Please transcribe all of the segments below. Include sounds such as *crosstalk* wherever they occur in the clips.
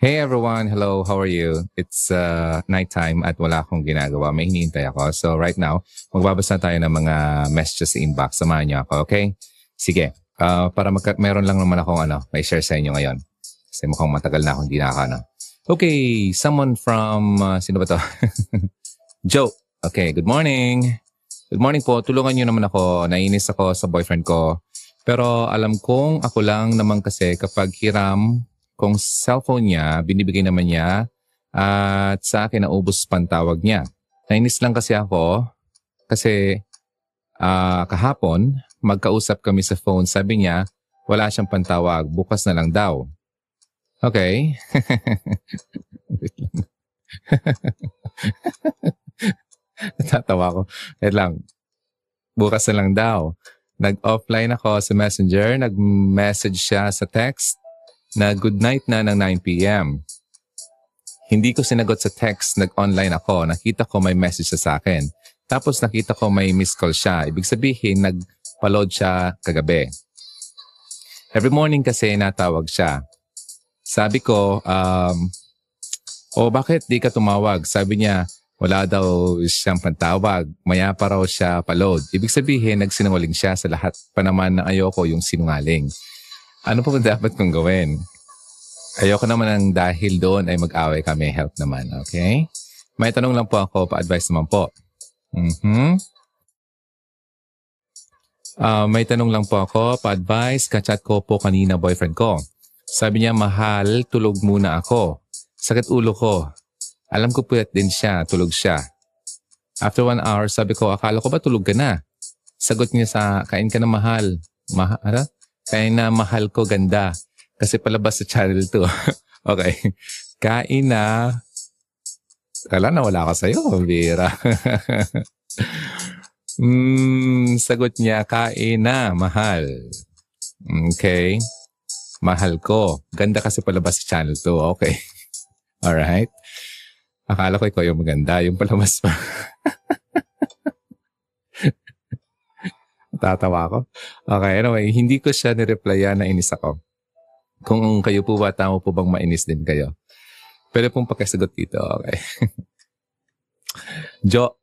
Hey everyone, hello, how are you? It's uh, nighttime at wala akong ginagawa. May hinihintay ako. So right now, magbabasa tayo ng mga messages sa inbox. Samahan niyo ako, okay? Sige. Uh, para magka- meron lang naman akong ano, may share sa inyo ngayon. Kasi mukhang matagal na akong hindi naka, ano. Okay, someone from, uh, sino ba to? *laughs* Joe. Okay, good morning. Good morning po. Tulungan niyo naman ako. Nainis ako sa boyfriend ko. Pero alam kong ako lang naman kasi kapag hiram kung cellphone niya, binibigay naman niya at sa akin naubos pantawag niya. Nainis lang kasi ako kasi ah, kahapon magkausap kami sa phone. Sabi niya wala siyang pantawag. Bukas na lang daw. Okay. Wait lang. *laughs* Natatawa ko. Wait lang. Bukas na lang daw. Nag-offline ako sa messenger. Nag-message siya sa text na good night na ng 9pm. Hindi ko sinagot sa text, nag-online ako. Nakita ko may message siya sa akin. Tapos nakita ko may missed call siya. Ibig sabihin, nag-load siya kagabi. Every morning kasi natawag siya. Sabi ko, um, oh bakit di ka tumawag? Sabi niya, wala daw siyang pantawag. Maya pa raw siya paload. Ibig sabihin, nagsinungaling siya sa lahat pa naman na ayoko yung sinungaling. Ano pa ba dapat kong gawin? Ayoko naman ang dahil doon ay mag-away kami. Help naman, okay? May tanong lang po ako, pa-advise naman po. Mhm. Ah, may tanong lang po ako, pa-advise. Kachat ko po kanina boyfriend ko. Sabi niya, mahal, tulog muna ako. Sakit ulo ko. Alam ko puyat din siya, tulog siya. After one hour, sabi ko, akala ko ba tulog ka na? Sagot niya sa, kain ka na mahal. Mahal? Kain na mahal ko ganda. Kasi palabas sa channel 2. *laughs* okay. Kain na. Kala na wala ka sa'yo, Vera. *laughs* mm, sagot niya, kain na, mahal. Okay. Mahal ko. Ganda kasi palabas sa channel 2. Okay. *laughs* Alright. Akala ko ikaw yung maganda. Yung palabas pa. Tatawa ako. Okay, anyway, hindi ko siya nireplyan na inis ako. Kung kayo po ba, tama po bang mainis din kayo? Pwede pong pakisagot dito, okay. *laughs* Jo,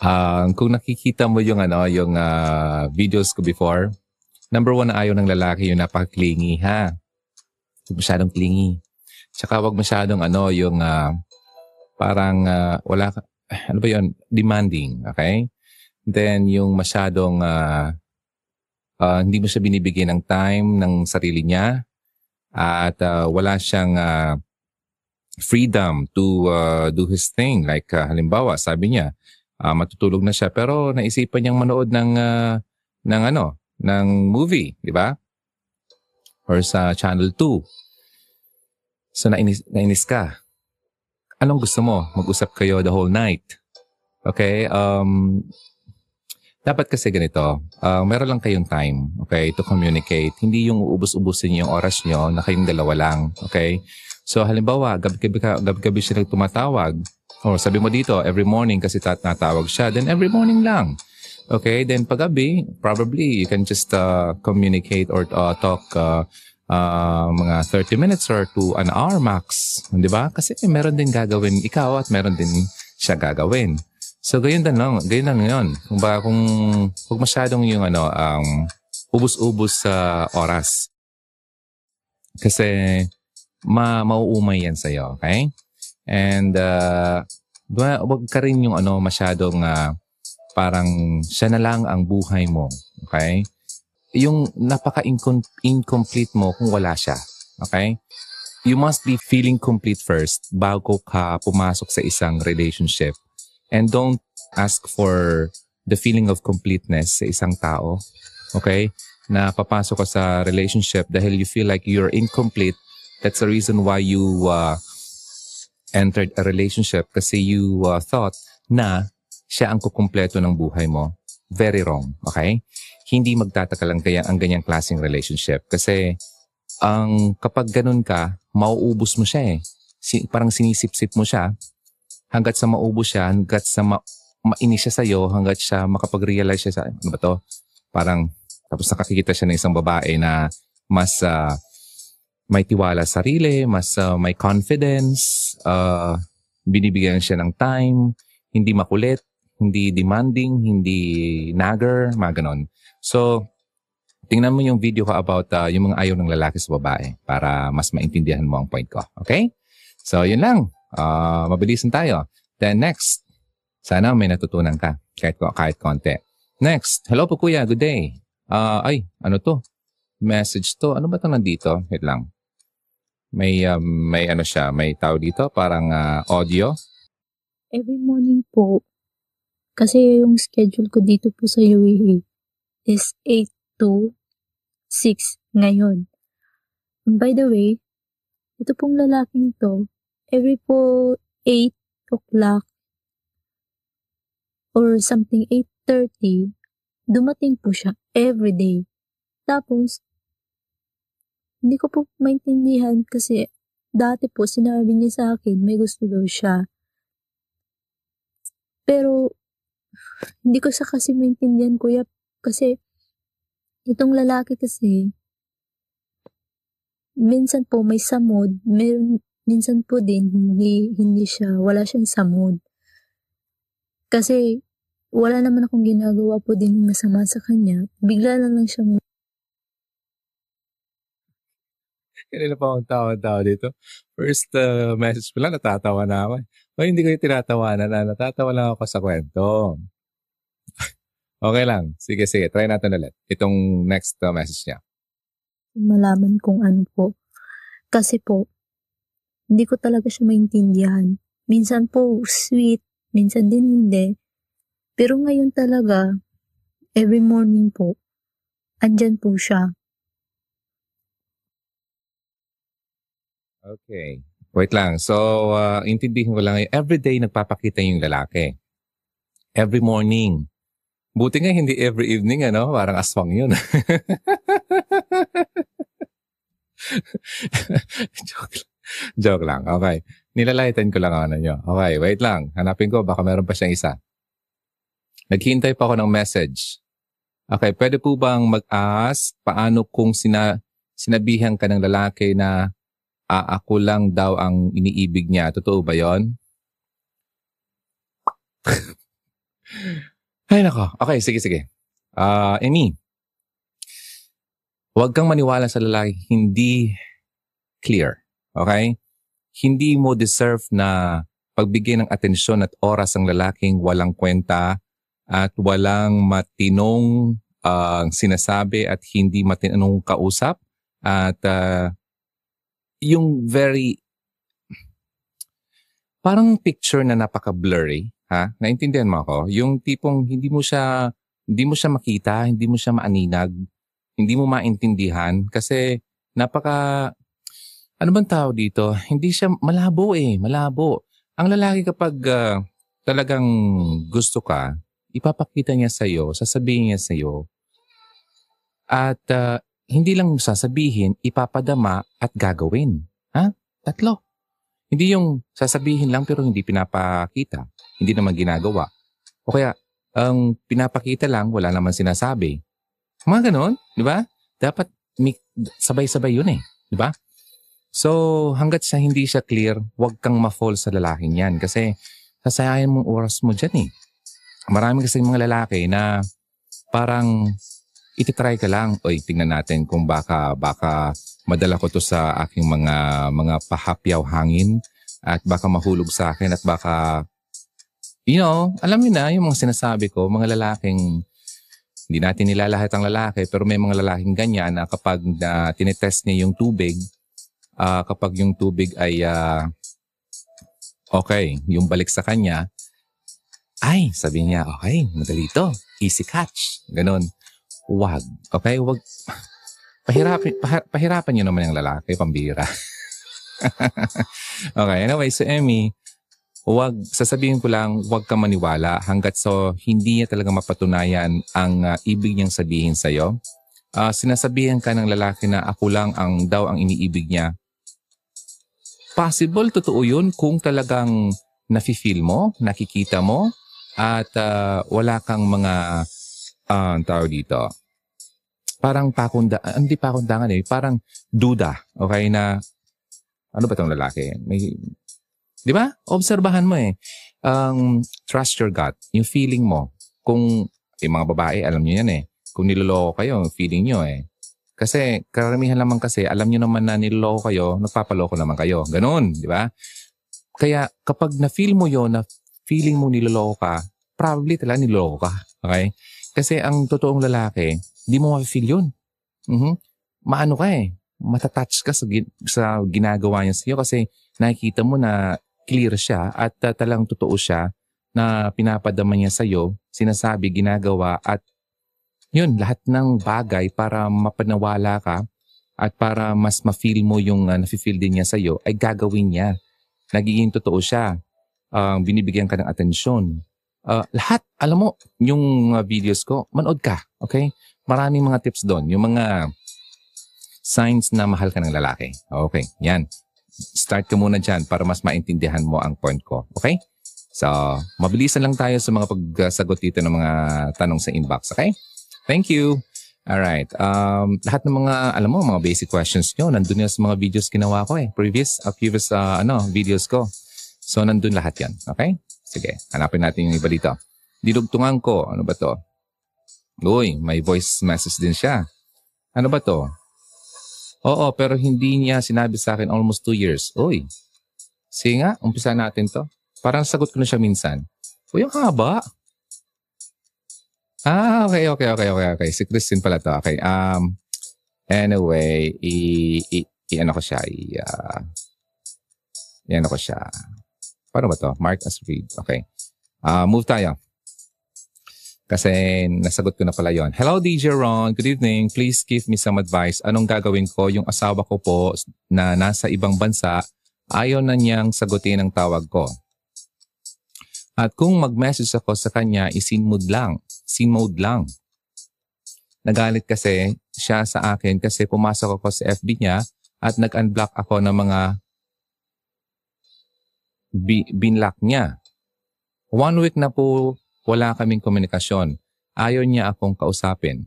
ah, kung nakikita mo yung ano, yung ah, videos ko before, number one na ayaw ng lalaki yung napaka-clingy, ha? Huwag masyadong clingy. Tsaka wag masyadong ano, yung ah, parang ah, wala ka, ano ba yun? Demanding, okay? Then yung masyadong ah, ah, hindi mo siya binibigyan ng time ng sarili niya at ah, wala siyang ah, freedom to ah, do his thing. Like ah, halimbawa, sabi niya, ah, matutulog na siya pero naisipan niyang manood ng ah, ng ano, ng movie, di ba? Or sa Channel 2. So nainis, nainis ka. Anong gusto mo? Mag-usap kayo the whole night. Okay? Um, dapat kasi ganito, uh, meron lang kayong time, okay, to communicate. Hindi yung uubos-ubusin yung oras nyo na kayong dalawa lang, okay? So halimbawa, gabi-gabi, gabi-gabi siya nagtumatawag, or sabi mo dito, every morning kasi tat natawag siya, then every morning lang. Okay, then paggabi, probably you can just uh, communicate or uh, talk uh, uh, mga 30 minutes or to an hour max. Di ba? Kasi meron din gagawin ikaw at meron din siya gagawin. So, gayon din lang. Gayon lang yun. Kung ba, kung huwag masyadong yung ano, um, ubus-ubus sa oras. Kasi, ma mauumay yan sa'yo, okay? And, uh, huwag ka rin yung ano, masyadong uh, parang siya na lang ang buhay mo, okay? Yung napaka-incomplete mo kung wala siya, okay? You must be feeling complete first bago ka pumasok sa isang relationship And don't ask for the feeling of completeness sa isang tao. Okay? Na papasok ka sa relationship dahil you feel like you're incomplete. That's the reason why you uh, entered a relationship kasi you uh, thought na siya ang kukumpleto ng buhay mo. Very wrong. Okay? Hindi magtataka lang kaya ang ganyang klaseng relationship. Kasi ang kapag ganun ka, mauubos mo siya eh. Si, parang sinisip-sip mo siya hanggat sa maubos siya, hanggat sa ma- mainis siya sa'yo, hanggat siya makapag-realize siya sa, ano ba to? Parang, tapos nakakikita siya ng isang babae na mas, uh, may tiwala sa sarili, mas uh, may confidence, uh, binibigyan siya ng time, hindi makulit, hindi demanding, hindi nagger, mga ganon. So, tingnan mo yung video ko about uh, yung mga ayaw ng lalaki sa babae para mas maintindihan mo ang point ko. Okay? So, yun lang. Uh, mabilisan tayo. Then next, sana may natutunan ka kahit, kahit konti. Next, hello po kuya, good day. Uh, ay, ano to? Message to. Ano ba to nandito? Wait lang. May, um, may ano siya, may tao dito, parang uh, audio. Every morning po, kasi yung schedule ko dito po sa UAE is 8 to 6 ngayon. And by the way, ito pong lalaking to, every po 8 o'clock or something 8.30, dumating po siya every day. Tapos, hindi ko po maintindihan kasi dati po sinabi niya sa akin may gusto daw siya. Pero hindi ko sa kasi maintindihan kuya kasi itong lalaki kasi minsan po may samod, meron minsan po din hindi hindi siya wala siyang samod. Kasi wala naman akong ginagawa po din masama sa kanya. Bigla na lang siyang Kanina pa akong tawa-tawa dito. First uh, message ko lang, natatawa na ako. O hindi ko yung tinatawanan na, natatawa lang ako sa kwento. *laughs* okay lang. Sige, sige. Try natin ulit. Itong next uh, message niya. Malaman kung ano po. Kasi po, hindi ko talaga siya maintindihan. Minsan po, sweet. Minsan din hindi. Pero ngayon talaga, every morning po, andyan po siya. Okay. Wait lang. So, uh, intindihin ko lang. Everyday nagpapakita yung lalaki. Every morning. Buti nga hindi every evening, ano? Parang aswang yun. *laughs* Joke lang. *laughs* Joke lang. Okay. Nilalaitan ko lang ang ano nyo. Okay, wait lang. Hanapin ko. Baka meron pa siyang isa. Naghihintay pa ako ng message. Okay, pwede po bang mag-ask paano kung sina, sinabihan ka ng lalaki na ah, ako lang daw ang iniibig niya. Totoo ba yon? *laughs* Ay nako. Okay, sige, sige. Uh, Amy, huwag kang maniwala sa lalaki. Hindi clear. Okay? Hindi mo deserve na pagbigyan ng atensyon at oras ang lalaking walang kwenta at walang matinong uh, sinasabi at hindi matinong kausap at uh, yung very parang picture na napaka-blurry, ha? Naintindihan mo ako? Yung tipong hindi mo siya hindi mo siya makita, hindi mo siya maaninag, hindi mo maintindihan kasi napaka ano bang tao dito? Hindi siya malabo eh, malabo. Ang lalaki kapag uh, talagang gusto ka, ipapakita niya sa iyo, sasabihin niya sa iyo. At uh, hindi lang sasabihin, ipapadama at gagawin. Ha? Tatlo. Hindi yung sasabihin lang pero hindi pinapakita. Hindi naman ginagawa. O kaya, ang pinapakita lang, wala naman sinasabi. Mga ganon, di ba? Dapat sabay-sabay yun eh. Di ba? So, hanggat sa hindi siya clear, huwag kang ma-fall sa lalaking yan. Kasi, sasayahin mong oras mo dyan eh. Marami kasi mga lalaki na parang ititry ka lang, oy, tingnan natin kung baka, baka madala ko to sa aking mga, mga pahapyaw hangin at baka mahulog sa akin at baka, you know, alam niyo na yung mga sinasabi ko, mga lalaking, hindi natin nilalahat ang lalaki, pero may mga lalaking ganyan na kapag na tinetest niya yung tubig, uh, kapag yung tubig ay uh, okay, yung balik sa kanya, ay, sabi niya, okay, madali to. Easy catch. Ganon. Wag. Okay? Wag. Pahirapin, pah, pahirapan nyo naman yung lalaki, pambira. *laughs* okay, anyway, so Emmy, wag, sasabihin ko lang, wag ka maniwala hanggat so hindi niya talaga mapatunayan ang uh, ibig niyang sabihin sa'yo. Uh, sinasabihan ka ng lalaki na ako lang ang daw ang iniibig niya. Possible, totoo yun kung talagang nafe-feel mo, nakikita mo, at uh, wala kang mga uh, tao dito, parang pakunda, ah, hindi pakundangan eh, parang duda, okay, na ano ba tong lalaki? May, di ba? Obserbahan mo eh. Um, trust your gut, yung feeling mo. Kung, yung mga babae, alam niyo yan eh. Kung niloloko kayo, feeling niyo eh. Kasi, karamihan naman kasi, alam niyo naman na niloloko kayo, nagpapaloko naman kayo. Ganun, di ba? Kaya, kapag na-feel mo yon na feeling mo niloloko ka, probably talaga niloloko ka. Okay? Kasi ang totoong lalaki, di mo ma-feel yun. Mhm. Maano ka eh. Matatouch ka sa, sa ginagawa niya sa'yo kasi nakikita mo na clear siya at uh, talang totoo siya na pinapadama niya sa'yo, sinasabi, ginagawa at yun, lahat ng bagay para mapanawala ka at para mas ma-feel mo yung uh, nafe-feel din niya sa'yo ay gagawin niya. Nagiging totoo siya. Uh, binibigyan ka ng atensyon. Uh, lahat, alam mo, yung uh, videos ko, manood ka. Okay? Maraming mga tips doon. Yung mga signs na mahal ka ng lalaki. Okay, yan. Start ka muna dyan para mas maintindihan mo ang point ko. Okay? So, mabilisan lang tayo sa mga pagsagot dito ng mga tanong sa inbox. Okay? Thank you. Alright. Um, lahat ng mga, alam mo, mga basic questions nyo, nandun yan sa mga videos ginawa ko eh. Previous, uh, previous uh, ano, videos ko. So, nandun lahat yan. Okay? Sige, hanapin natin yung iba dito. Dinugtungan ko. Ano ba to? Uy, may voice message din siya. Ano ba to? Oo, pero hindi niya sinabi sa akin almost two years. Uy, sige nga, umpisa natin to. Parang sagot ko na siya minsan. Uy, ang haba. Ah, okay, okay, okay, okay, okay. Si Christine pala to. Okay, um, anyway, i, i, i ano ko siya, i, uh, i ano ko siya. Paano ba to? Mark as read. Okay. Uh, move tayo. Kasi nasagot ko na pala yon. Hello DJ Ron, good evening. Please give me some advice. Anong gagawin ko? Yung asawa ko po na nasa ibang bansa, ayaw na niyang sagutin ang tawag ko. At kung mag-message ako sa kanya, isin mode lang. Sin mode lang. Nagalit kasi siya sa akin kasi pumasok ako sa FB niya at nag-unblock ako ng mga bi- binlock niya. One week na po wala kaming komunikasyon. Ayaw niya akong kausapin.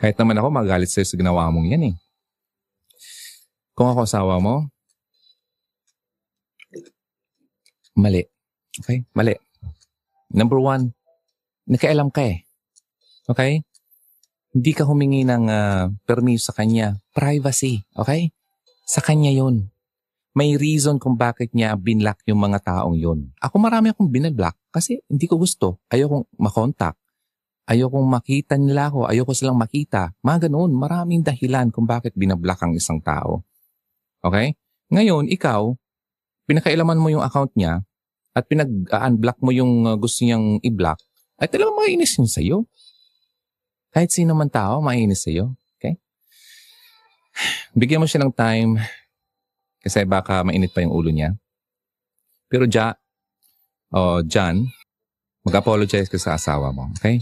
Kahit naman ako magalit sa'yo sa ginawa mong yan eh. Kung ako asawa mo, mali. Okay? Mali. Number one, nakialam ka eh. Okay? Hindi ka humingi ng uh, permiso sa kanya. Privacy. Okay? Sa kanya yun may reason kung bakit niya binlock yung mga taong yun. Ako marami akong binlock kasi hindi ko gusto. Ayokong makontak. Ayokong makita nila ako. Ayoko silang makita. Mga ganoon. Maraming dahilan kung bakit binablock ang isang tao. Okay? Ngayon, ikaw, pinakailaman mo yung account niya at pinag-unblock mo yung uh, gusto niyang i-block, ay talagang mainis yun sa'yo. Kahit sino man tao, mainis sa'yo. Okay? Bigyan mo siya ng time kasi baka mainit pa yung ulo niya. Pero Ja, oh, John, mag-apologize ka sa asawa mo, okay?